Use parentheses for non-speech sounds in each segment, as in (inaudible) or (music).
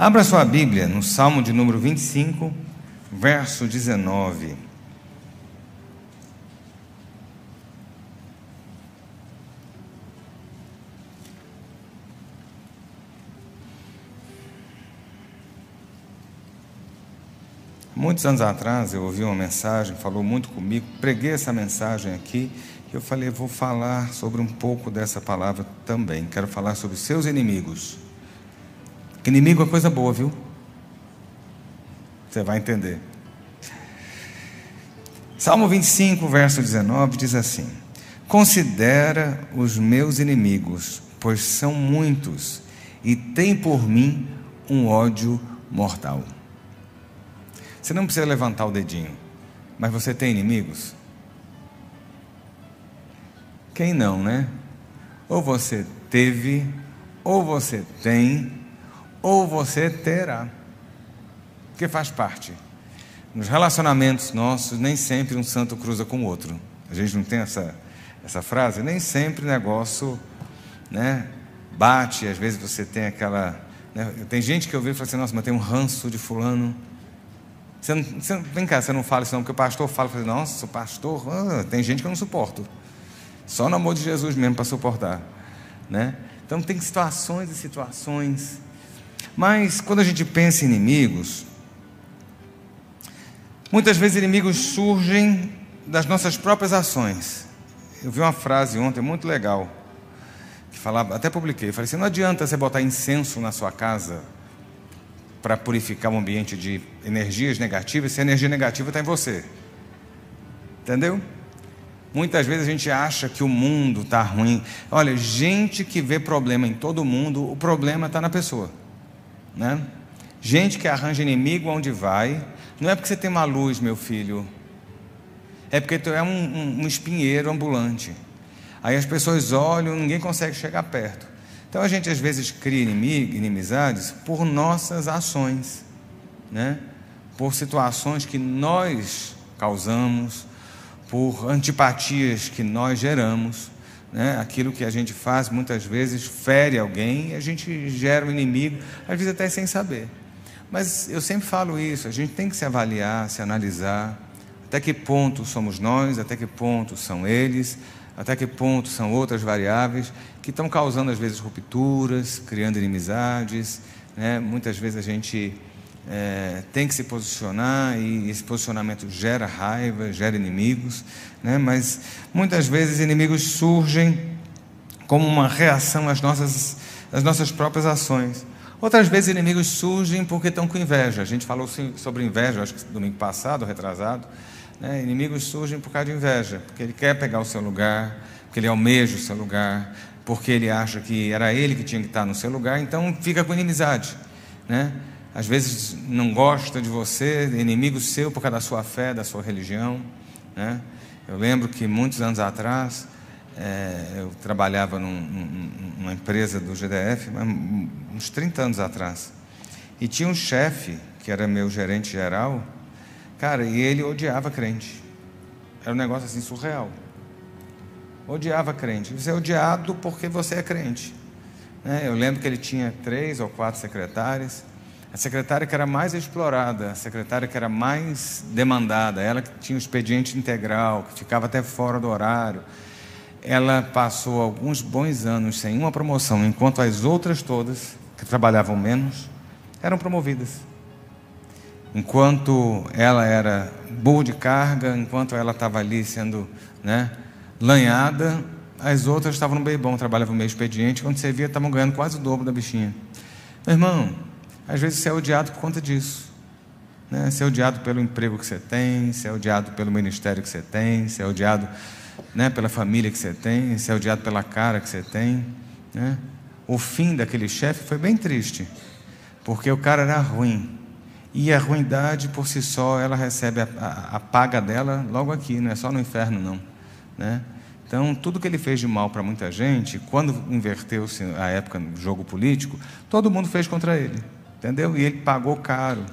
Abra sua Bíblia no Salmo de número 25, verso 19. Muitos anos atrás eu ouvi uma mensagem, falou muito comigo, preguei essa mensagem aqui, e eu falei, vou falar sobre um pouco dessa palavra também. Quero falar sobre seus inimigos. Inimigo é coisa boa, viu? Você vai entender. Salmo 25, verso 19 diz assim: Considera os meus inimigos, pois são muitos, e tem por mim um ódio mortal. Você não precisa levantar o dedinho, mas você tem inimigos? Quem não, né? Ou você teve, ou você tem, ou você terá. Porque faz parte. Nos relacionamentos nossos, nem sempre um santo cruza com o outro. A gente não tem essa, essa frase? Nem sempre o negócio né, bate, às vezes você tem aquela. Né, tem gente que eu vejo e fala assim: nossa, mas tem um ranço de fulano. Você não, você, vem cá, você não fala isso não, porque o pastor fala, fala nossa, o pastor, ah, tem gente que eu não suporto. Só no amor de Jesus mesmo para suportar. Né? Então tem situações e situações. Mas quando a gente pensa em inimigos, muitas vezes inimigos surgem das nossas próprias ações. Eu vi uma frase ontem muito legal, que falava, até publiquei, falei assim, não adianta você botar incenso na sua casa para purificar o ambiente de energias negativas, se a energia negativa está em você. Entendeu? Muitas vezes a gente acha que o mundo está ruim. Olha, gente que vê problema em todo mundo, o problema está na pessoa. Né? Gente que arranja inimigo onde vai. Não é porque você tem uma luz, meu filho. É porque tu é um, um, um espinheiro ambulante. Aí as pessoas olham, ninguém consegue chegar perto. Então a gente às vezes cria inimigo, inimizades por nossas ações, né? por situações que nós causamos, por antipatias que nós geramos. Né? Aquilo que a gente faz muitas vezes fere alguém e a gente gera um inimigo, às vezes até sem saber. Mas eu sempre falo isso, a gente tem que se avaliar, se analisar, até que ponto somos nós, até que ponto são eles, até que ponto são outras variáveis que estão causando às vezes rupturas, criando inimizades. Né? Muitas vezes a gente é, tem que se posicionar e esse posicionamento gera raiva, gera inimigos, né? mas muitas vezes inimigos surgem como uma reação às nossas, às nossas próprias ações. Outras vezes inimigos surgem porque estão com inveja. A gente falou sobre inveja, acho que domingo passado, retrasado. Né? Inimigos surgem por causa de inveja, porque ele quer pegar o seu lugar, porque ele almeja o seu lugar, porque ele acha que era ele que tinha que estar no seu lugar, então fica com inimizade. Né? Às vezes não gosta de você, inimigo seu por causa da sua fé, da sua religião. Né? Eu lembro que muitos anos atrás, é, eu trabalhava num, numa empresa do GDF, uns 30 anos atrás, e tinha um chefe, que era meu gerente geral, Cara, e ele odiava crente. Era um negócio assim surreal. Odiava crente. Você é odiado porque você é crente. Né? Eu lembro que ele tinha três ou quatro secretárias. A secretária que era mais explorada, a secretária que era mais demandada, ela que tinha o expediente integral, que ficava até fora do horário, ela passou alguns bons anos sem uma promoção, enquanto as outras todas, que trabalhavam menos, eram promovidas. Enquanto ela era burro de carga, enquanto ela estava ali sendo né, lanhada, as outras estavam no bem bom, trabalhavam meio expediente, quando você via, estavam ganhando quase o dobro da bichinha. Meu irmão, às vezes você é odiado por conta disso. Né? Você é odiado pelo emprego que você tem, você é odiado pelo ministério que você tem, você é odiado né, pela família que você tem, você é odiado pela cara que você tem. Né? O fim daquele chefe foi bem triste, porque o cara era ruim. E a ruindade por si só, ela recebe a, a, a paga dela logo aqui, não é só no inferno, não. Né? Então, tudo que ele fez de mal para muita gente, quando inverteu-se a época no jogo político, todo mundo fez contra ele, entendeu? E ele pagou caro.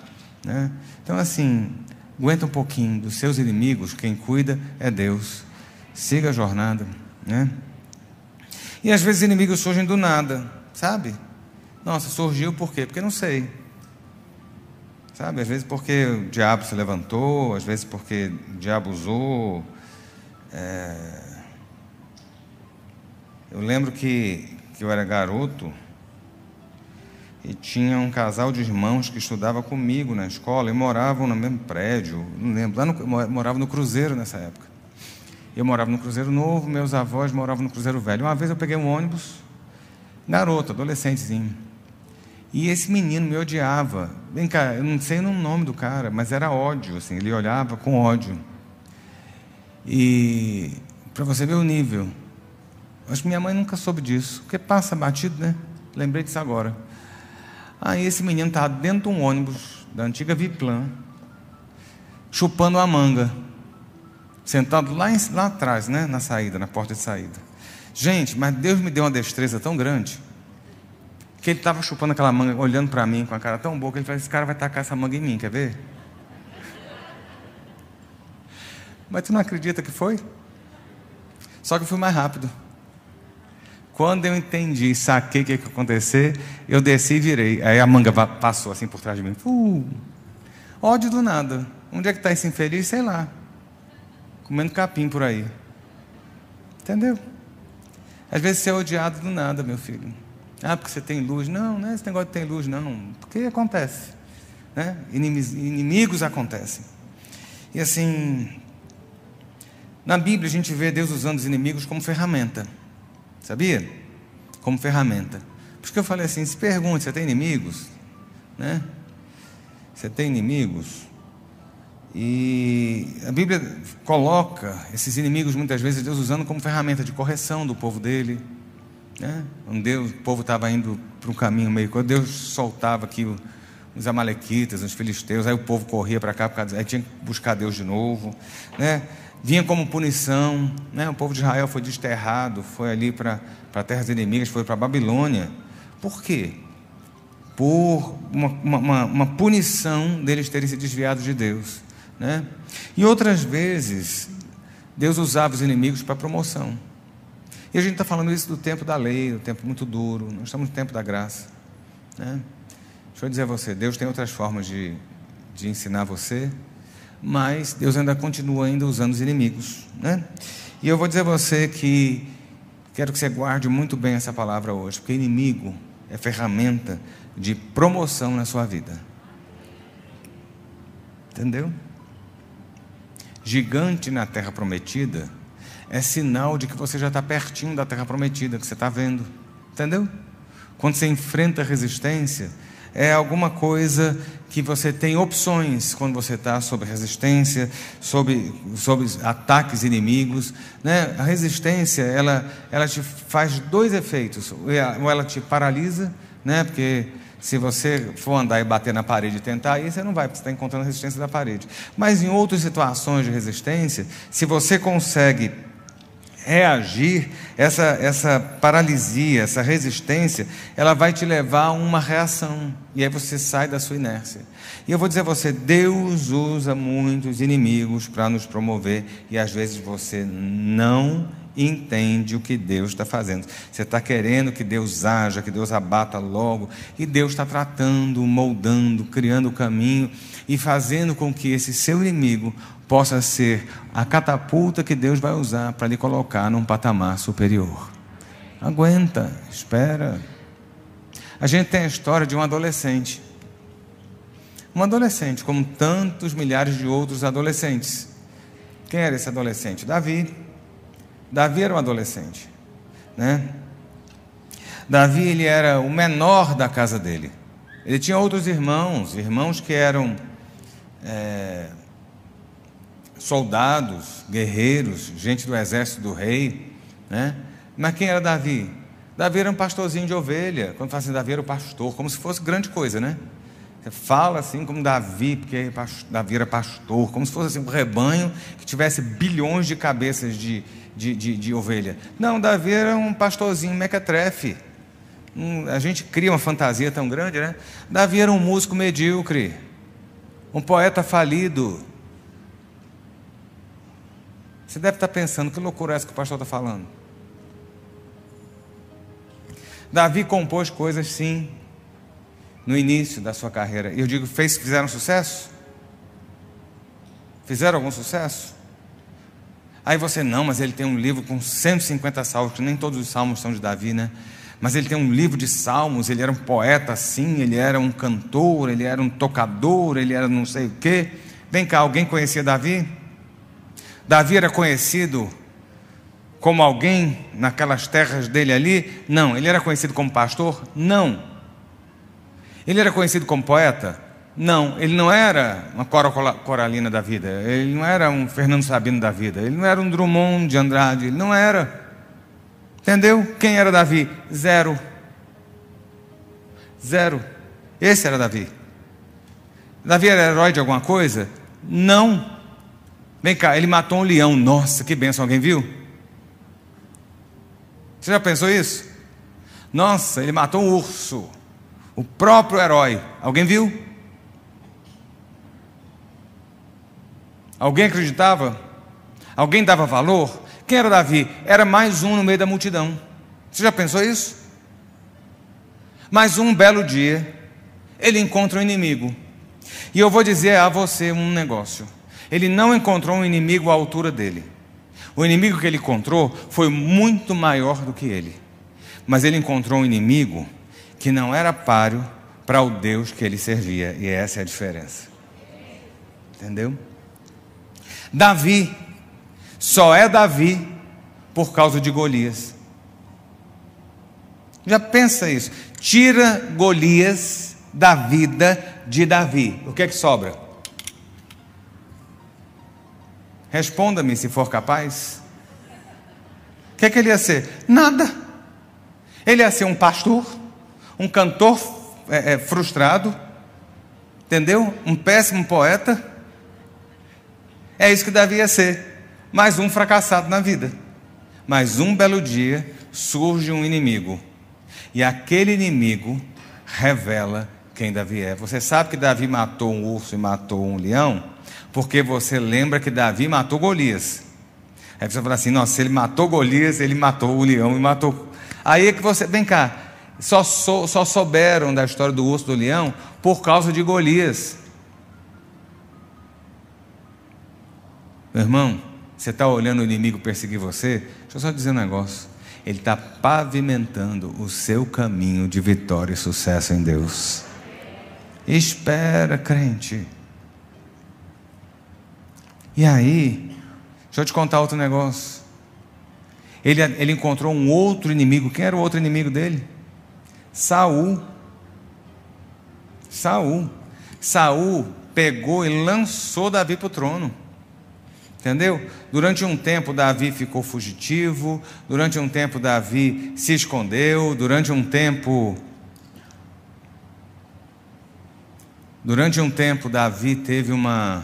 Né? Então, assim, aguenta um pouquinho dos seus inimigos, quem cuida é Deus. Siga a jornada. Né? E às vezes inimigos surgem do nada, sabe? Nossa, surgiu por quê? Porque não sei. Sabe? Às vezes porque o diabo se levantou, às vezes porque o diabo usou. É... Eu lembro que, que eu era garoto e tinha um casal de irmãos que estudava comigo na escola e moravam no mesmo prédio, não lembro, lá no, morava no Cruzeiro nessa época. Eu morava no Cruzeiro Novo, meus avós moravam no Cruzeiro Velho. Uma vez eu peguei um ônibus, garoto, adolescentezinho. E esse menino me odiava. Vem cá, eu não sei o nome do cara, mas era ódio, assim, ele olhava com ódio. E para você ver o nível. Acho que minha mãe nunca soube disso, porque passa batido, né? Lembrei disso agora. Aí esse menino estava dentro de um ônibus da antiga Viplan, chupando a manga, sentado lá, em, lá atrás, né? Na saída, na porta de saída. Gente, mas Deus me deu uma destreza tão grande que ele estava chupando aquela manga, olhando para mim com a cara tão boa, que ele falou: Esse cara vai tacar essa manga em mim, quer ver? Mas tu não acredita que foi? Só que eu fui mais rápido. Quando eu entendi, saquei o que ia acontecer, eu desci e virei. Aí a manga passou assim por trás de mim. Uh, ódio do nada. Onde é que está esse infeliz? Sei lá. Comendo capim por aí. Entendeu? Às vezes você é odiado do nada, meu filho. Ah, porque você tem luz. Não, não é esse negócio de tem luz, não. Porque acontece. Né? Inimigos acontecem. E assim, na Bíblia a gente vê Deus usando os inimigos como ferramenta. Sabia? Como ferramenta. Por isso que eu falei assim: se pergunte, você tem inimigos? Né? Você tem inimigos? E a Bíblia coloca esses inimigos, muitas vezes, Deus usando como ferramenta de correção do povo dele. Né? Um Deus, o povo estava indo para um caminho meio. Quando Deus soltava aqui os Amalequitas, os filisteus, aí o povo corria para cá, aí tinha que buscar Deus de novo. Né? Vinha como punição. Né? O povo de Israel foi desterrado, foi ali para terras inimigas, foi para Babilônia. Por quê? Por uma, uma, uma, punição deles terem se desviado de Deus. Né? E outras vezes, Deus usava os inimigos para promoção. E a gente está falando isso do tempo da lei, do tempo muito duro. Nós estamos no tempo da graça. Né? Deixa eu dizer a você: Deus tem outras formas de, de ensinar você mas Deus ainda continua ainda usando os inimigos. Né? E eu vou dizer a você que quero que você guarde muito bem essa palavra hoje, porque inimigo é ferramenta de promoção na sua vida. Entendeu? Gigante na terra prometida é sinal de que você já está pertinho da terra prometida, que você está vendo. Entendeu? Quando você enfrenta resistência, é alguma coisa que você tem opções quando você está sob resistência, sob, sob ataques inimigos. Né? A resistência, ela, ela te faz dois efeitos. Ou ela te paralisa, né? porque se você for andar e bater na parede e tentar, aí você não vai, porque você está encontrando a resistência da parede. Mas em outras situações de resistência, se você consegue reagir, essa, essa paralisia, essa resistência, ela vai te levar a uma reação. E aí você sai da sua inércia. E eu vou dizer a você: Deus usa muitos inimigos para nos promover, e às vezes você não entende o que Deus está fazendo. Você está querendo que Deus haja, que Deus abata logo, e Deus está tratando, moldando, criando o caminho e fazendo com que esse seu inimigo possa ser a catapulta que Deus vai usar para lhe colocar num patamar superior. Aguenta, espera. A gente tem a história de um adolescente. Um adolescente, como tantos milhares de outros adolescentes. Quem era esse adolescente? Davi. Davi era um adolescente, né? Davi ele era o menor da casa dele. Ele tinha outros irmãos, irmãos que eram é, soldados, guerreiros, gente do exército do rei, né? Mas quem era Davi? Davi era um pastorzinho de ovelha. Quando fala assim, Davi era o pastor, como se fosse grande coisa, né? Fala assim como Davi, porque Davi era pastor, como se fosse assim, um rebanho que tivesse bilhões de cabeças de, de, de, de ovelha. Não, Davi era um pastorzinho mequetrefe. Um, a gente cria uma fantasia tão grande, né? Davi era um músico medíocre, um poeta falido, você deve estar pensando, que loucura é essa que o pastor está falando? Davi compôs coisas, sim. No início da sua carreira. E eu digo, fez, fizeram sucesso? Fizeram algum sucesso? Aí você, não, mas ele tem um livro com 150 salmos, que nem todos os salmos são de Davi, né? Mas ele tem um livro de salmos, ele era um poeta assim, ele era um cantor, ele era um tocador, ele era não sei o quê. Vem cá, alguém conhecia Davi? Davi era conhecido como alguém naquelas terras dele ali? Não. Ele era conhecido como pastor? Não. Ele era conhecido como poeta? Não. Ele não era uma Cora Coralina da vida. Ele não era um Fernando Sabino da vida. Ele não era um Drummond de Andrade. Ele não era. Entendeu? Quem era Davi? Zero. Zero. Esse era Davi. Davi era herói de alguma coisa? Não. Vem cá, ele matou um leão. Nossa, que benção. Alguém viu? Você já pensou isso? Nossa, ele matou um urso. O próprio herói. Alguém viu? Alguém acreditava? Alguém dava valor? Quem era Davi? Era mais um no meio da multidão. Você já pensou isso? Mais um belo dia, ele encontra um inimigo. E eu vou dizer a você um negócio. Ele não encontrou um inimigo à altura dele. O inimigo que ele encontrou foi muito maior do que ele. Mas ele encontrou um inimigo que não era páreo para o Deus que ele servia. E essa é a diferença. Entendeu? Davi só é Davi por causa de Golias. Já pensa isso. Tira Golias da vida de Davi. O que é que sobra? Responda-me se for capaz. O que é que ele ia ser? Nada. Ele ia ser um pastor, um cantor é, é, frustrado, entendeu? Um péssimo poeta. É isso que Davi ia ser. Mais um fracassado na vida. Mas um belo dia surge um inimigo. E aquele inimigo revela quem Davi é. Você sabe que Davi matou um urso e matou um leão? porque você lembra que Davi matou Golias. Aí você fala assim: nossa, se ele matou Golias, ele matou o leão e matou. Aí é que você, vem cá, só, só, só souberam da história do urso do leão por causa de Golias. Meu irmão, você está olhando o inimigo perseguir você? Deixa eu só dizer um negócio. Ele está pavimentando o seu caminho de vitória e sucesso em Deus. Espera, crente. E aí, deixa eu te contar outro negócio. Ele, ele encontrou um outro inimigo. Quem era o outro inimigo dele? Saul. Saul. Saul pegou e lançou Davi para o trono. Entendeu? Durante um tempo Davi ficou fugitivo, durante um tempo Davi se escondeu, durante um tempo Durante um tempo Davi teve uma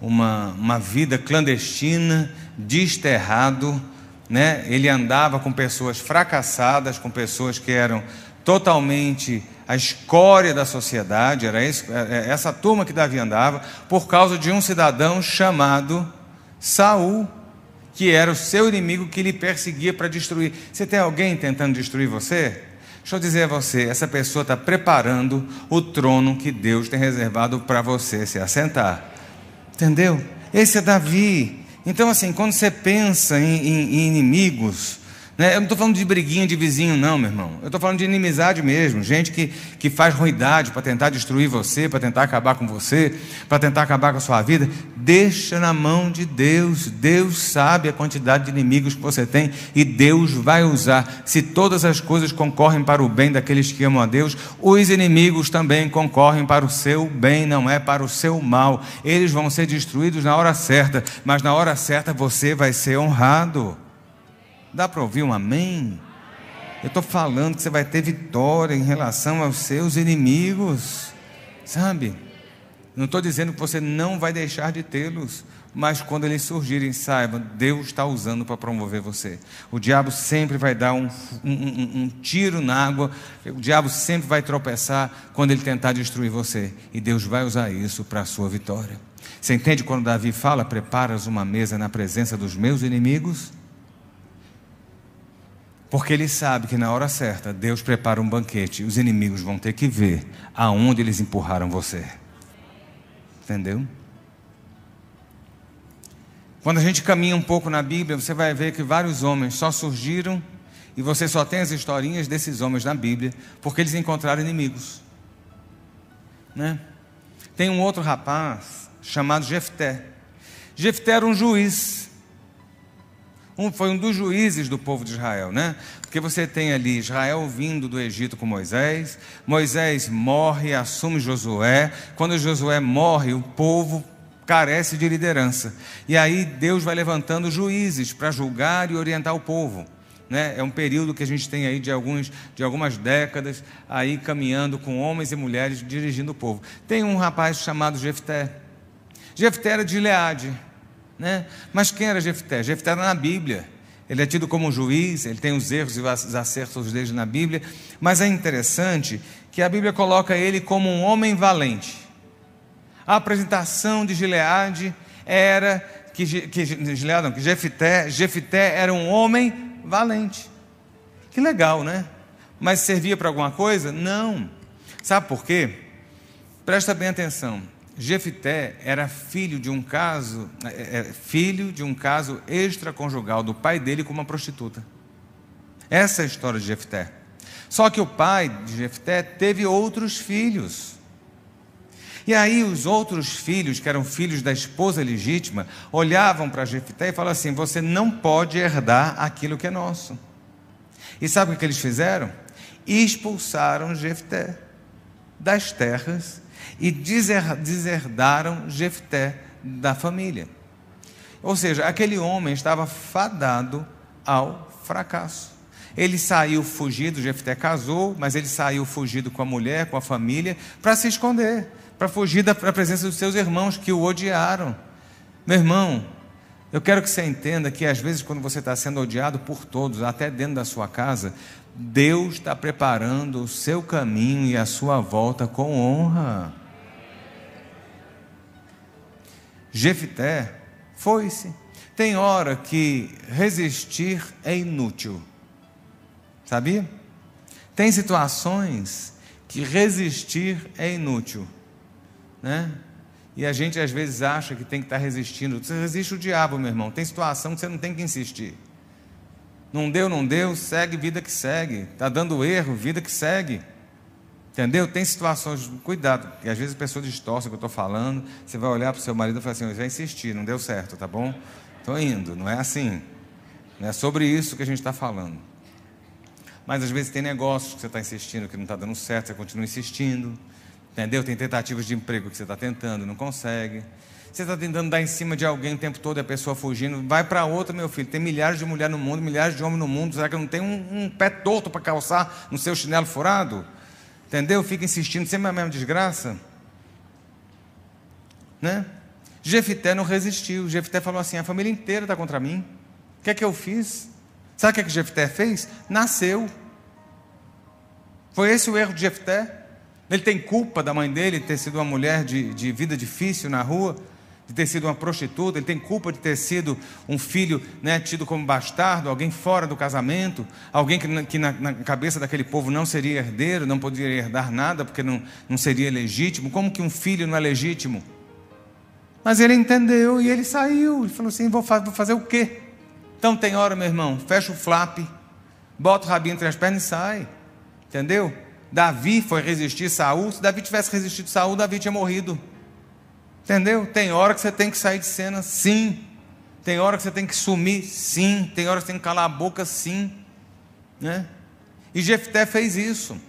uma, uma vida clandestina, desterrado, né? ele andava com pessoas fracassadas, com pessoas que eram totalmente a escória da sociedade, era é, é essa turma que Davi andava, por causa de um cidadão chamado Saul, que era o seu inimigo que lhe perseguia para destruir. Você tem alguém tentando destruir você? Deixa eu dizer a você, essa pessoa está preparando o trono que Deus tem reservado para você se assentar. Entendeu? Esse é Davi. Então, assim, quando você pensa em, em, em inimigos, né? Eu não estou falando de briguinha de vizinho, não, meu irmão. Eu estou falando de inimizade mesmo. Gente que, que faz ruidade para tentar destruir você, para tentar acabar com você, para tentar acabar com a sua vida. Deixa na mão de Deus. Deus sabe a quantidade de inimigos que você tem e Deus vai usar. Se todas as coisas concorrem para o bem daqueles que amam a Deus, os inimigos também concorrem para o seu bem, não é para o seu mal. Eles vão ser destruídos na hora certa, mas na hora certa você vai ser honrado. Dá para ouvir um amém? Eu estou falando que você vai ter vitória em relação aos seus inimigos, sabe? Não estou dizendo que você não vai deixar de tê-los, mas quando eles surgirem, saiba, Deus está usando para promover você. O diabo sempre vai dar um, um, um, um, tiro na água, o diabo sempre vai tropeçar quando ele tentar destruir você, e Deus vai usar isso para a sua vitória. Você entende quando Davi fala: Preparas uma mesa na presença dos meus inimigos? Porque ele sabe que na hora certa Deus prepara um banquete os inimigos vão ter que ver aonde eles empurraram você. Entendeu? Quando a gente caminha um pouco na Bíblia, você vai ver que vários homens só surgiram e você só tem as historinhas desses homens na Bíblia porque eles encontraram inimigos. Né? Tem um outro rapaz chamado Jefté. Jefté era um juiz. Um, foi um dos juízes do povo de Israel, né? Porque você tem ali Israel vindo do Egito com Moisés, Moisés morre, assume Josué. Quando Josué morre, o povo carece de liderança. E aí Deus vai levantando juízes para julgar e orientar o povo. Né? É um período que a gente tem aí de, alguns, de algumas décadas aí caminhando com homens e mulheres dirigindo o povo. Tem um rapaz chamado Jefté. Jefté era de Gileade. Né? Mas quem era Jefté? Jefté era na Bíblia. Ele é tido como um juiz, ele tem os erros e os acertos dele na Bíblia, mas é interessante que a Bíblia coloca ele como um homem valente. A apresentação de Gileade era que, que, não, que Jefté, Jefté era um homem valente. Que legal, né? Mas servia para alguma coisa? Não. Sabe por quê? Presta bem atenção. Jefité era filho de um caso, é, é, filho de um caso extraconjugal do pai dele com uma prostituta. Essa é a história de Jefté. Só que o pai de Jefté teve outros filhos. E aí os outros filhos, que eram filhos da esposa legítima, olhavam para Jefté e falavam assim: "Você não pode herdar aquilo que é nosso". E sabe o que eles fizeram? Expulsaram Jefté das terras e deserdaram Jefté da família. Ou seja, aquele homem estava fadado ao fracasso. Ele saiu fugido, Jefté casou, mas ele saiu fugido com a mulher, com a família, para se esconder, para fugir da presença dos seus irmãos que o odiaram. Meu irmão, eu quero que você entenda que às vezes, quando você está sendo odiado por todos, até dentro da sua casa, Deus está preparando o seu caminho e a sua volta com honra. Jefité foi-se. Tem hora que resistir é inútil. Sabia? Tem situações que resistir é inútil, né? E a gente às vezes acha que tem que estar resistindo. Você resiste o diabo, meu irmão. Tem situação que você não tem que insistir. Não deu, não deu, segue vida que segue. Está dando erro, vida que segue. Entendeu? Tem situações, cuidado, que às vezes a pessoa distorce o que eu estou falando, você vai olhar para o seu marido e falar assim, vai insistir, não deu certo, tá bom? Estou indo, não é assim. Não é sobre isso que a gente está falando. Mas às vezes tem negócios que você está insistindo que não está dando certo, você continua insistindo. Entendeu? Tem tentativas de emprego que você está tentando, não consegue. Você está tentando dar em cima de alguém o tempo todo e a pessoa fugindo. Vai para outra, meu filho. Tem milhares de mulheres no mundo, milhares de homens no mundo. Será que não tem um, um pé torto para calçar no seu chinelo furado? Entendeu? Fica insistindo sempre a mesma desgraça. Né? Jefité não resistiu. Jefité falou assim: a família inteira está contra mim. O que é que eu fiz? Sabe o que é que Jefté fez? Nasceu. Foi esse o erro de Jefté? Ele tem culpa da mãe dele ter sido uma mulher de, de vida difícil na rua? De ter sido uma prostituta, ele tem culpa de ter sido um filho né, tido como bastardo, alguém fora do casamento, alguém que, que na, na, cabeça daquele povo não seria herdeiro, não poderia herdar nada porque não, não seria legítimo. Como que um filho não é legítimo? Mas ele entendeu e ele saiu. Ele falou assim: vou, vou fazer o quê? Então tem hora, meu irmão, fecha o flap, bota o rabinho entre as pernas e sai. Entendeu? Davi foi resistir Saul. Se Davi tivesse resistido Saul, Davi tinha morrido. Entendeu? Tem hora que você tem que sair de cena, sim. Tem hora que você tem que sumir, sim. Tem hora que você tem que calar a boca, sim. Né? E Jefté fez isso.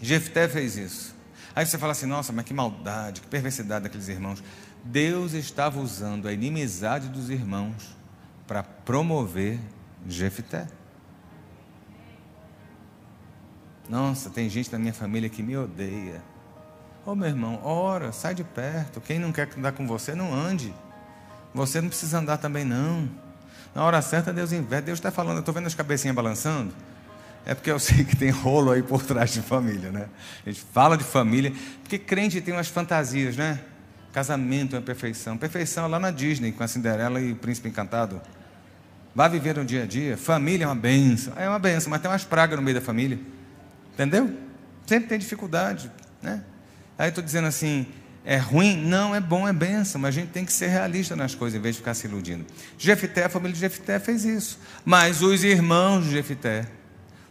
Jefté fez isso. Aí você fala assim: nossa, mas que maldade, que perversidade daqueles irmãos. Deus estava usando a inimizade dos irmãos para promover Jefté. Nossa, tem gente da minha família que me odeia. Ô oh, meu irmão, ora, sai de perto. Quem não quer andar com você, não ande. Você não precisa andar também, não. Na hora certa, Deus inverte. Deus está falando, eu estou vendo as cabecinhas balançando. É porque eu (laughs) sei que tem rolo aí por trás de família, né? A gente fala de família, porque crente tem umas fantasias, né? Casamento é perfeição. Perfeição é lá na Disney, com a Cinderela e o Príncipe Encantado. Vá viver no dia a dia. Família é uma benção. É uma benção, mas tem umas pragas no meio da família. Entendeu? Sempre tem dificuldade. Né? Aí estou dizendo assim, é ruim? Não, é bom, é benção, mas a gente tem que ser realista nas coisas em vez de ficar se iludindo. Jefité, a família de Jefité fez isso. Mas os irmãos de Jefité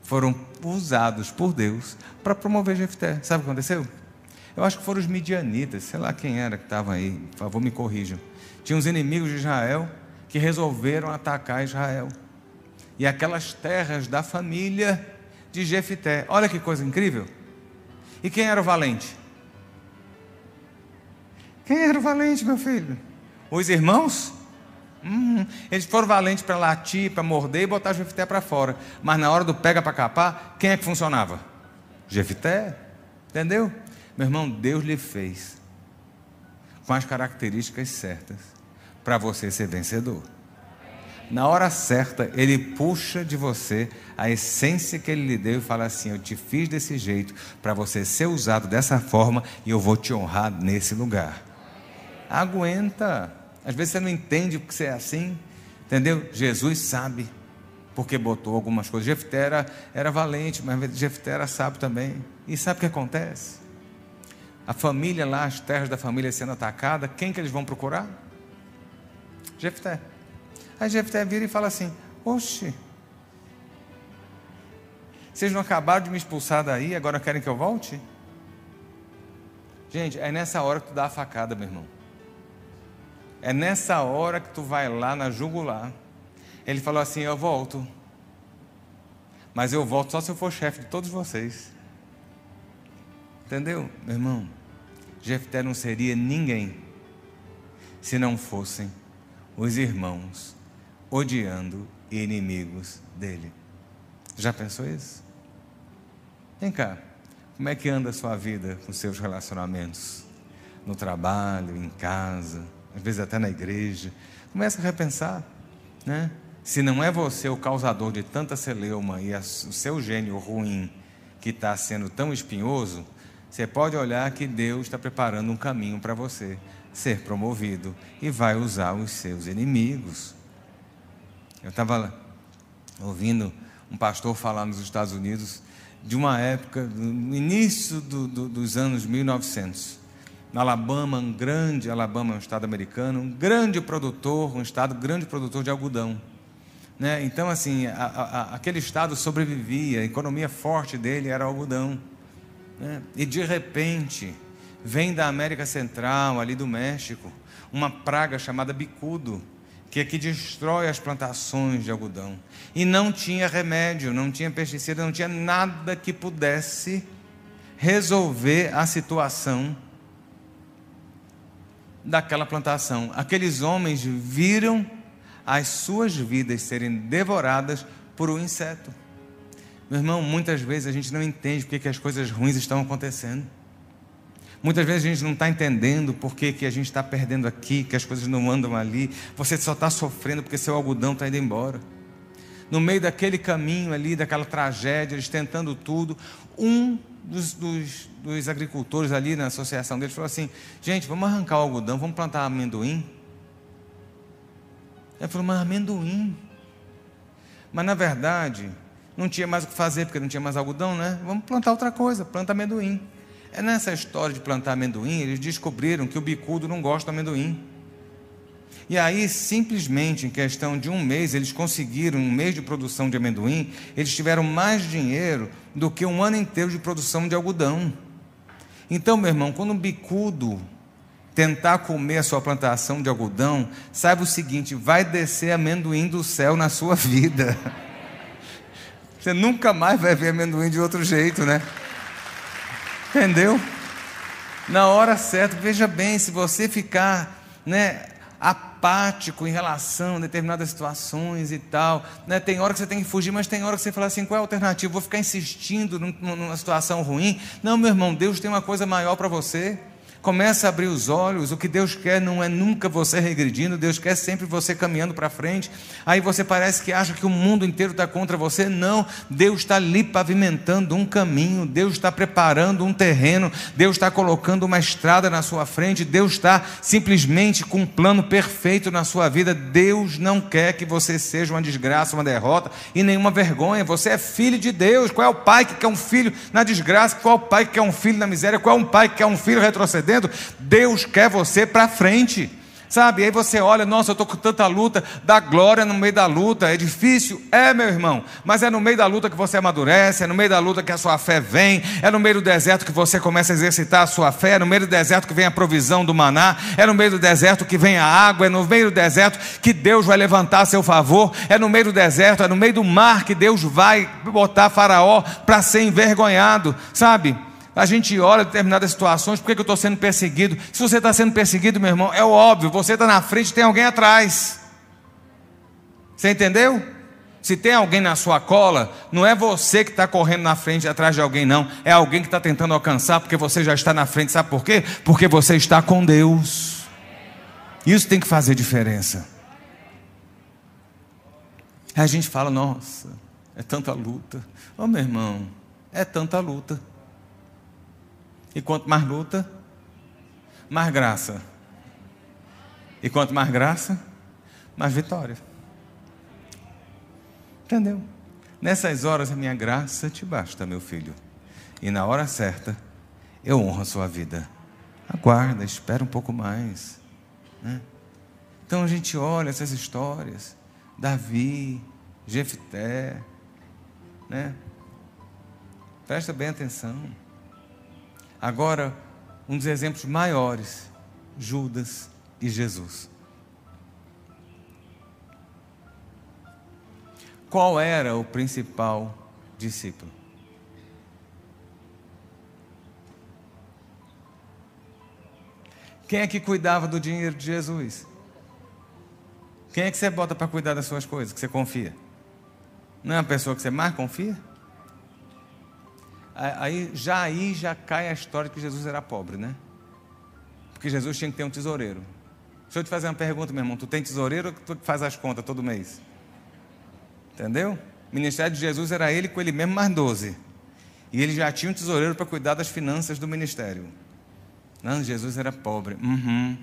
foram usados por Deus para promover Jefté. Sabe o que aconteceu? Eu acho que foram os midianitas, sei lá quem era que estava aí, por favor me corrijam. Tinha uns inimigos de Israel que resolveram atacar Israel. E aquelas terras da família de Jefité. Olha que coisa incrível. E quem era o valente? Quem era o valente, meu filho? Os irmãos? Hum, eles foram valentes para latir, para morder e botar Jefité para fora. Mas na hora do pega para capar, quem é que funcionava? Jefité. Entendeu? Meu irmão, Deus lhe fez com as características certas para você ser vencedor. Na hora certa, Ele puxa de você a essência que Ele lhe deu e fala assim: Eu te fiz desse jeito para você ser usado dessa forma e eu vou te honrar nesse lugar. Aguenta. Às vezes você não entende porque você é assim, entendeu? Jesus sabe porque botou algumas coisas. Jefté era, era valente, mas Jefté era sábio também. E sabe o que acontece? A família lá, as terras da família sendo atacada, quem que eles vão procurar? Jefté. Aí Jefté vira e fala assim: Oxe, vocês não acabaram de me expulsar daí, agora querem que eu volte? Gente, é nessa hora que tu dá a facada, meu irmão. É nessa hora que tu vai lá na jugular. Ele falou assim: Eu volto. Mas eu volto só se eu for chefe de todos vocês. Entendeu, meu irmão? Jefté não seria ninguém se não fossem os irmãos odiando inimigos dele. Já pensou isso? Vem cá, como é que anda a sua vida com seus relacionamentos? No trabalho, em casa, às vezes até na igreja. Começa a repensar, né? Se não é você o causador de tanta celeuma e o seu gênio ruim que está sendo tão espinhoso, você pode olhar que Deus está preparando um caminho para você ser promovido e vai usar os seus inimigos. Eu estava ouvindo um pastor falar nos Estados Unidos de uma época, no início do, do, dos anos 1900. Na Alabama, um grande, Alabama é um estado americano, um grande produtor, um estado grande produtor de algodão. Né? Então, assim, a, a, aquele estado sobrevivia, a economia forte dele era algodão. Né? E de repente, vem da América Central, ali do México, uma praga chamada bicudo que é que destrói as plantações de algodão. E não tinha remédio, não tinha pesticida, não tinha nada que pudesse resolver a situação daquela plantação. Aqueles homens viram as suas vidas serem devoradas por um inseto. Meu irmão, muitas vezes a gente não entende porque que as coisas ruins estão acontecendo. Muitas vezes a gente não está entendendo por que, que a gente está perdendo aqui, que as coisas não andam ali. Você só está sofrendo porque seu algodão está indo embora. No meio daquele caminho ali, daquela tragédia, eles tentando tudo, um dos, dos, dos agricultores ali na associação deles falou assim: gente, vamos arrancar o algodão, vamos plantar amendoim. Ele falou, mas amendoim. Mas na verdade, não tinha mais o que fazer, porque não tinha mais algodão, né? Vamos plantar outra coisa, planta amendoim. É nessa história de plantar amendoim, eles descobriram que o bicudo não gosta do amendoim. E aí, simplesmente em questão de um mês, eles conseguiram, um mês de produção de amendoim, eles tiveram mais dinheiro do que um ano inteiro de produção de algodão. Então, meu irmão, quando um bicudo tentar comer a sua plantação de algodão, saiba o seguinte: vai descer amendoim do céu na sua (laughs) vida. Você nunca mais vai ver amendoim de outro jeito, né? Entendeu? Na hora certa, veja bem, se você ficar, né, apático em relação a determinadas situações e tal, né, tem hora que você tem que fugir, mas tem hora que você fala assim, qual é a alternativa? Vou ficar insistindo numa situação ruim? Não, meu irmão, Deus tem uma coisa maior para você. Começa a abrir os olhos. O que Deus quer não é nunca você regredindo, Deus quer sempre você caminhando para frente. Aí você parece que acha que o mundo inteiro está contra você. Não, Deus está ali pavimentando um caminho, Deus está preparando um terreno, Deus está colocando uma estrada na sua frente, Deus está simplesmente com um plano perfeito na sua vida. Deus não quer que você seja uma desgraça, uma derrota e nenhuma vergonha. Você é filho de Deus. Qual é o pai que quer um filho na desgraça? Qual é o pai que quer um filho na miséria? Qual é um pai que quer um filho retrocedendo? Deus quer você para frente. Sabe? Aí você olha, nossa, eu estou com tanta luta, dá glória no meio da luta. É difícil? É, meu irmão. Mas é no meio da luta que você amadurece, é no meio da luta que a sua fé vem, é no meio do deserto que você começa a exercitar a sua fé, é no meio do deserto que vem a provisão do maná, é no meio do deserto que vem a água, é no meio do deserto que Deus vai levantar a seu favor, é no meio do deserto, é no meio do mar que Deus vai botar Faraó para ser envergonhado, sabe? A gente olha determinadas situações, por que eu estou sendo perseguido? Se você está sendo perseguido, meu irmão, é óbvio, você está na frente, tem alguém atrás. Você entendeu? Se tem alguém na sua cola, não é você que está correndo na frente atrás de alguém, não. É alguém que está tentando alcançar, porque você já está na frente. Sabe por quê? Porque você está com Deus. Isso tem que fazer diferença. Aí a gente fala, nossa, é tanta luta. Ô oh, meu irmão, é tanta luta. E quanto mais luta, mais graça. E quanto mais graça, mais vitória. Entendeu? Nessas horas a minha graça te basta, meu filho. E na hora certa, eu honro a sua vida. Aguarda, espera um pouco mais. Né? Então a gente olha essas histórias. Davi, Jefté, né? Presta bem atenção. Agora, um dos exemplos maiores, Judas e Jesus. Qual era o principal discípulo? Quem é que cuidava do dinheiro de Jesus? Quem é que você bota para cuidar das suas coisas, que você confia? Não é a pessoa que você mais confia? Aí já aí já cai a história de que Jesus era pobre, né? Porque Jesus tinha que ter um tesoureiro. Deixa eu te fazer uma pergunta, meu irmão. Tu tem tesoureiro ou tu faz as contas todo mês? Entendeu? O ministério de Jesus era ele com ele mesmo mais doze. E ele já tinha um tesoureiro para cuidar das finanças do ministério. Não, Jesus era pobre. Uhum.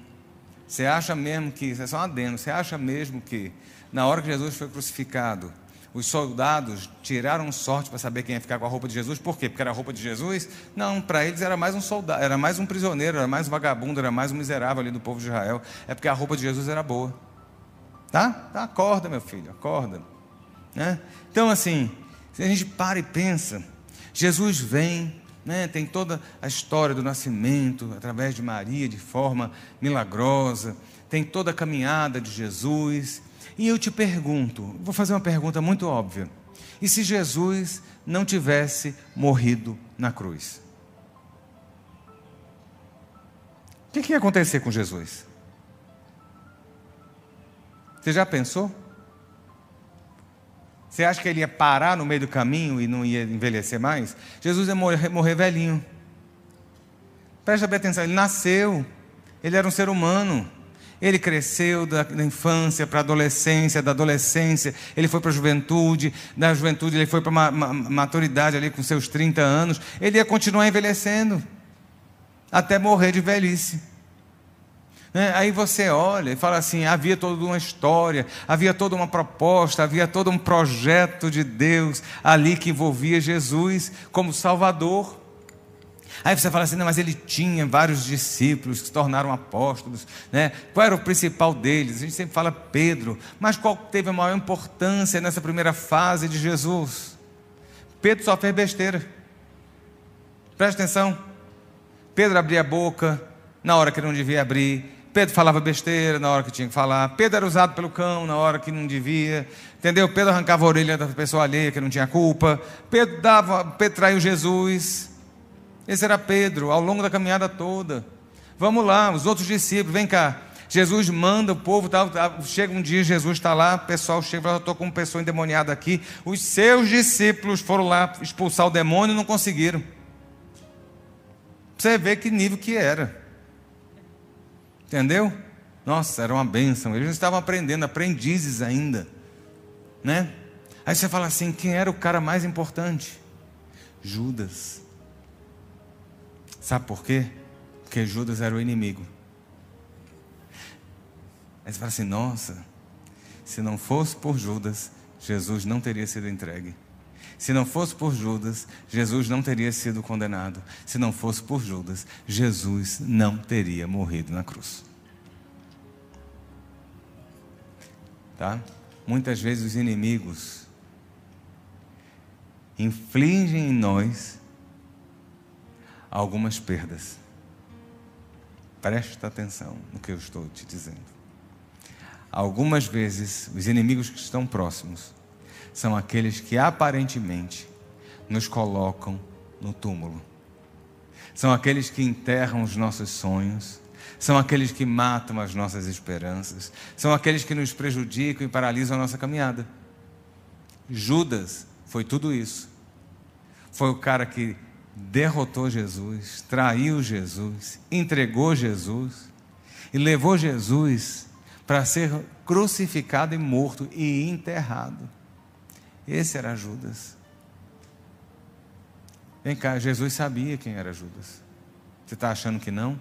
Você acha mesmo que, isso é só um adendo, você acha mesmo que na hora que Jesus foi crucificado, os soldados tiraram sorte para saber quem ia ficar com a roupa de Jesus. Por quê? Porque era a roupa de Jesus? Não, para eles era mais um soldado, era mais um prisioneiro, era mais um vagabundo, era mais um miserável ali do povo de Israel. É porque a roupa de Jesus era boa. Tá? tá acorda, meu filho, acorda. Né? Então, assim, se a gente para e pensa, Jesus vem, né, tem toda a história do nascimento através de Maria de forma milagrosa, tem toda a caminhada de Jesus. E eu te pergunto, vou fazer uma pergunta muito óbvia. E se Jesus não tivesse morrido na cruz? O que, que ia acontecer com Jesus? Você já pensou? Você acha que ele ia parar no meio do caminho e não ia envelhecer mais? Jesus ia morrer, morrer velhinho. Presta bem atenção, ele nasceu, ele era um ser humano. Ele cresceu da, infância para a adolescência, da adolescência ele foi para a juventude, da juventude ele foi para a maturidade ali com seus 30 anos. Ele ia continuar envelhecendo até morrer de velhice. É, aí você olha e fala assim: havia toda uma história, havia toda uma proposta, havia todo um projeto de Deus ali que envolvia Jesus como Salvador. Aí você fala assim, não, mas ele tinha vários discípulos que se tornaram apóstolos, né? Qual era o principal deles? A gente sempre fala Pedro, mas qual teve a maior importância nessa primeira fase de Jesus? Pedro só fez besteira. Presta atenção. Pedro abria a boca na hora que não devia abrir. Pedro falava besteira na hora que tinha que falar. Pedro era usado pelo cão na hora que não devia. Entendeu? Pedro arrancava a orelha da pessoa alheia que não tinha culpa. Pedro dava, Pedro traiu Jesus. Esse era Pedro, ao longo da caminhada toda. Vamos lá, os outros discípulos, vem cá. Jesus manda o povo, tá, tá, chega um dia, Jesus está lá, o pessoal chega e fala: estou com uma pessoa endemoniada aqui. Os seus discípulos foram lá expulsar o demônio e não conseguiram. Você vê que nível que era. Entendeu? Nossa, era uma bênção. Eles estavam aprendendo, aprendizes ainda. Né? Aí você fala assim: quem era o cara mais importante? Judas. Sabe por quê? Porque Judas era o inimigo. Aí você fala assim: nossa, se não fosse por Judas, Jesus não teria sido entregue. Se não fosse por Judas, Jesus não teria sido condenado. Se não fosse por Judas, Jesus não teria morrido na cruz. Tá? Muitas vezes os inimigos infligem em nós algumas perdas. Presta atenção no que eu estou te dizendo. Algumas vezes, os inimigos que estão próximos são aqueles que aparentemente nos colocam no túmulo. São aqueles que enterram os nossos sonhos, são aqueles que matam as nossas esperanças, são aqueles que nos prejudicam e paralisam a nossa caminhada. Judas foi tudo isso. Foi o cara que derrotou Jesus, traiu Jesus, entregou Jesus e levou Jesus para ser crucificado e morto e enterrado. Esse era Judas. Vem cá, Jesus sabia quem era Judas. Você está achando que não?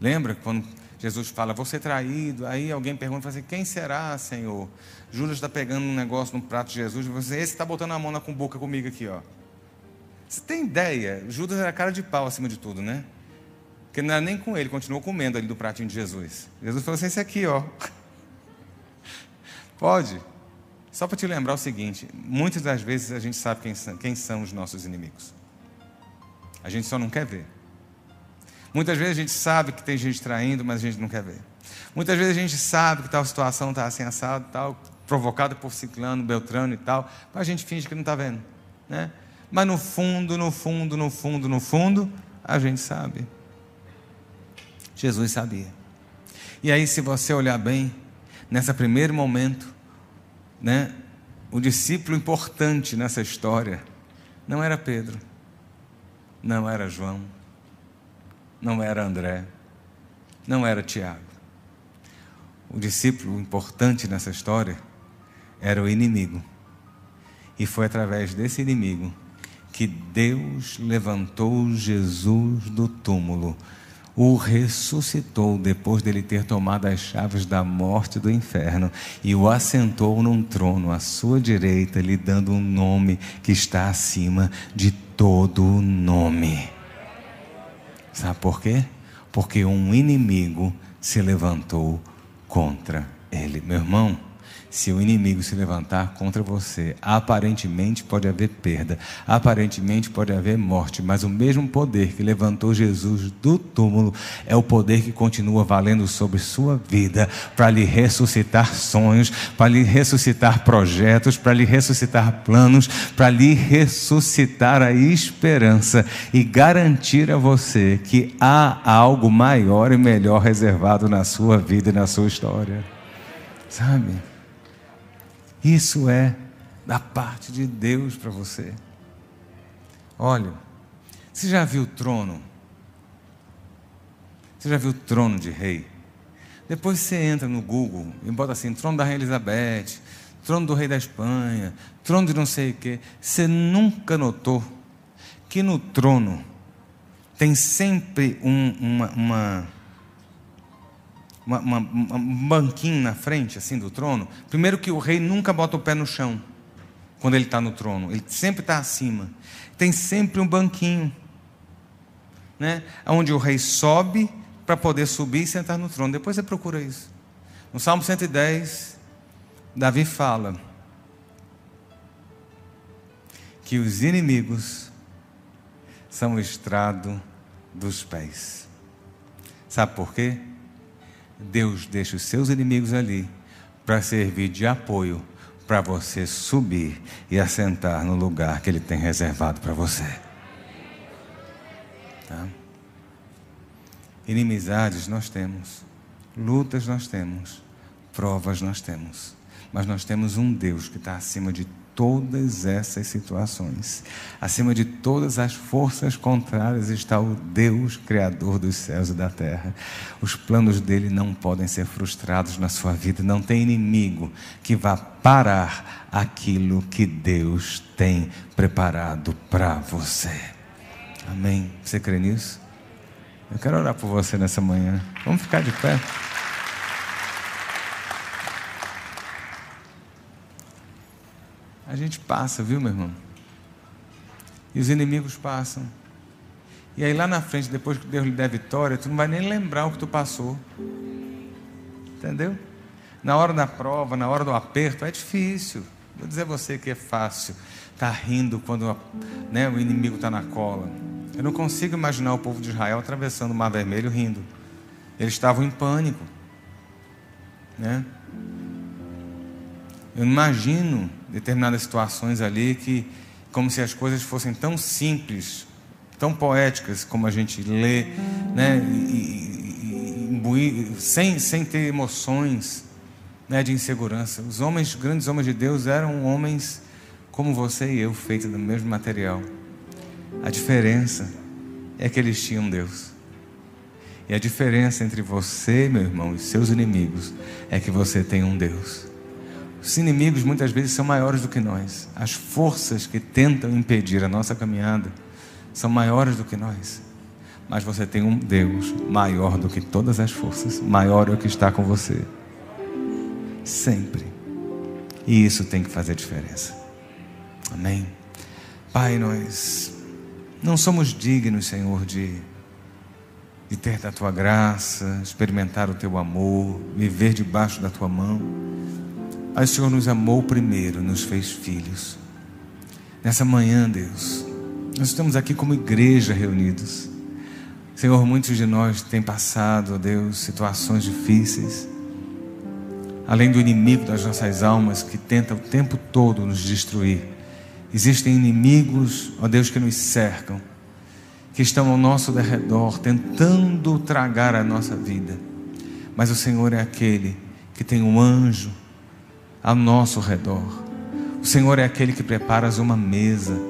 Lembra quando Jesus fala, ser traído? Aí alguém pergunta assim: quem será, Senhor? Judas está pegando um negócio no prato de Jesus e você, esse está botando a mão na boca comigo aqui, ó. Você tem ideia? Judas era cara de pau acima de tudo, né? Porque não era nem com ele, continuou comendo ali do pratinho de Jesus. Jesus falou assim: esse aqui, ó. (laughs) Pode. Só para te lembrar o seguinte: muitas das vezes a gente sabe quem são, quem são os nossos inimigos. A gente só não quer ver. Muitas vezes a gente sabe que tem gente traindo, mas a gente não quer ver. Muitas vezes a gente sabe que tal situação está assim assado, tal, provocada por ciclano, beltrano e tal, mas a gente finge que não está vendo. Né? Mas no fundo, no fundo, no fundo, no fundo, a gente sabe. Jesus sabia. E aí, se você olhar bem, nesse primeiro momento, né, o discípulo importante nessa história não era Pedro, não era João, não era André, não era Tiago. O discípulo importante nessa história era o inimigo. E foi através desse inimigo que Deus levantou Jesus do túmulo, o ressuscitou depois dele ter tomado as chaves da morte e do inferno e o assentou num trono à sua direita, lhe dando um nome que está acima de todo nome. Sabe por quê? Porque um inimigo se levantou contra ele. Meu irmão, se o inimigo se levantar contra você, aparentemente pode haver perda, aparentemente pode haver morte, mas o mesmo poder que levantou Jesus do túmulo é o poder que continua valendo sobre sua vida para lhe ressuscitar sonhos, para lhe ressuscitar projetos, para lhe ressuscitar planos, para lhe ressuscitar a esperança e garantir a você que há algo maior e melhor reservado na sua vida e na sua história. Sabe? Isso é da parte de Deus para você. Olha, você já viu o trono? Você já viu o trono de rei? Depois você entra no Google e bota assim: trono da Rainha Elizabeth, trono do rei da Espanha, trono de não sei o quê. Você nunca notou que no trono tem sempre um, uma, uma uma, uma, um banquinho na frente, assim, do trono. Primeiro que o rei nunca bota o pé no chão quando ele está no trono. Ele sempre está acima. Tem sempre um banquinho, né? Onde o rei sobe para poder subir e sentar no trono. Depois você procura isso. No Salmo 110, Davi fala que os inimigos são o estrado dos pés. Sabe por quê? Deus deixa os seus inimigos ali para servir de apoio para você subir e assentar no lugar que Ele tem reservado para você. Tá? Inimizades nós temos, lutas nós temos, provas nós temos, mas nós temos um Deus que está acima de todas essas situações. Acima de todas as forças contrárias está o Deus Criador dos céus e da terra. Os planos dele não podem ser frustrados na sua vida. Não tem inimigo que vá parar aquilo que Deus tem preparado para você. Amém? Você crê nisso? Eu quero orar por você nessa manhã. Vamos ficar de pé. A gente passa, viu, meu irmão? E os inimigos passam. E aí lá na frente, depois que Deus lhe der vitória, tu não vai nem lembrar o que tu passou. Entendeu? Na hora da prova, na hora do aperto, é difícil. Vou dizer a você que é fácil. Tá rindo quando né, o inimigo está na cola. Eu não consigo imaginar o povo de Israel atravessando o Mar Vermelho rindo. Eles estavam em pânico. Né? Eu imagino determinadas situações ali que, como se as coisas fossem tão simples, tão poéticas, como a gente lê, né? E, e, imbuir, sem, sem ter emoções né, de insegurança. Os homens, grandes homens de Deus, eram homens como você e eu, feitos do mesmo material. A diferença é que eles tinham Deus. E a diferença entre você, meu irmão, e seus inimigos é que você tem um Deus. Os inimigos muitas vezes são maiores do que nós. As forças que tentam impedir a nossa caminhada são maiores do que nós. Mas você tem um Deus maior do que todas as forças, maior é o que está com você. Sempre. E isso tem que fazer diferença. Amém. Pai, nós não somos dignos, Senhor, de, de ter da tua graça, experimentar o teu amor, viver debaixo da tua mão. Mas o Senhor nos amou primeiro, nos fez filhos. Nessa manhã, Deus, nós estamos aqui como igreja reunidos. Senhor, muitos de nós têm passado, ó Deus, situações difíceis. Além do inimigo das nossas almas que tenta o tempo todo nos destruir, existem inimigos, ó Deus, que nos cercam, que estão ao nosso derredor, tentando tragar a nossa vida. Mas o Senhor é aquele que tem um anjo ao nosso redor. O Senhor é aquele que preparas uma mesa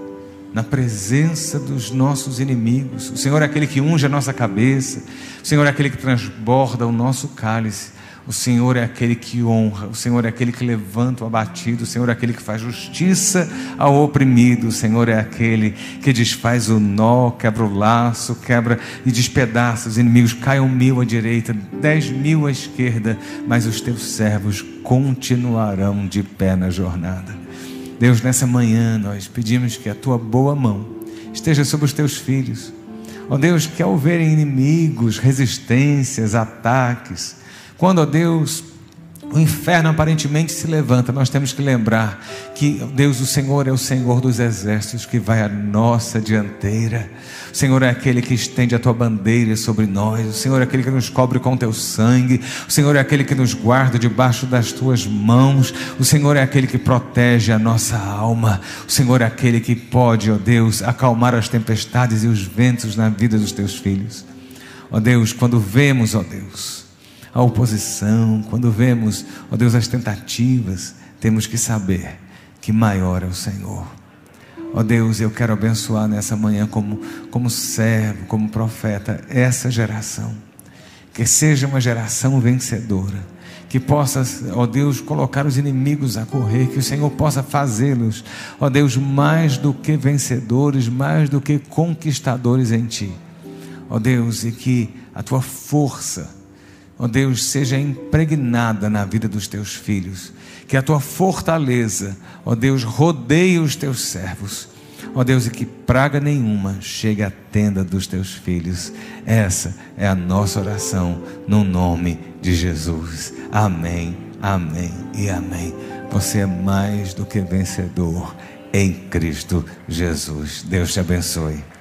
na presença dos nossos inimigos. O Senhor é aquele que unge a nossa cabeça. O Senhor é aquele que transborda o nosso cálice. O Senhor é aquele que honra, o Senhor é aquele que levanta o abatido, o Senhor é aquele que faz justiça ao oprimido, o Senhor é aquele que desfaz o nó, quebra o laço, quebra e despedaça os inimigos. Caiam mil à direita, dez mil à esquerda, mas os teus servos continuarão de pé na jornada. Deus, nessa manhã nós pedimos que a tua boa mão esteja sobre os teus filhos. Ó Deus, que ao verem inimigos, resistências, ataques, quando, ó Deus, o inferno aparentemente se levanta, nós temos que lembrar que Deus, o Senhor, é o Senhor dos exércitos que vai à nossa dianteira. O Senhor é aquele que estende a tua bandeira sobre nós. O Senhor é aquele que nos cobre com teu sangue. O Senhor é aquele que nos guarda debaixo das tuas mãos. O Senhor é aquele que protege a nossa alma. O Senhor é aquele que pode, ó Deus, acalmar as tempestades e os ventos na vida dos teus filhos. Ó Deus, quando vemos, ó Deus, a oposição, quando vemos, ó Deus, as tentativas, temos que saber que maior é o Senhor. Ó Deus, eu quero abençoar nessa manhã como, como servo, como profeta, essa geração. Que seja uma geração vencedora. Que possa, ó Deus, colocar os inimigos a correr. Que o Senhor possa fazê-los, ó Deus, mais do que vencedores, mais do que conquistadores em Ti. Ó Deus, e que a Tua força, ó oh Deus, seja impregnada na vida dos teus filhos. Que a tua fortaleza, ó oh Deus, rodeie os teus servos. Ó oh Deus, e que praga nenhuma chegue à tenda dos teus filhos. Essa é a nossa oração no nome de Jesus. Amém, amém e amém. Você é mais do que vencedor em Cristo Jesus. Deus te abençoe.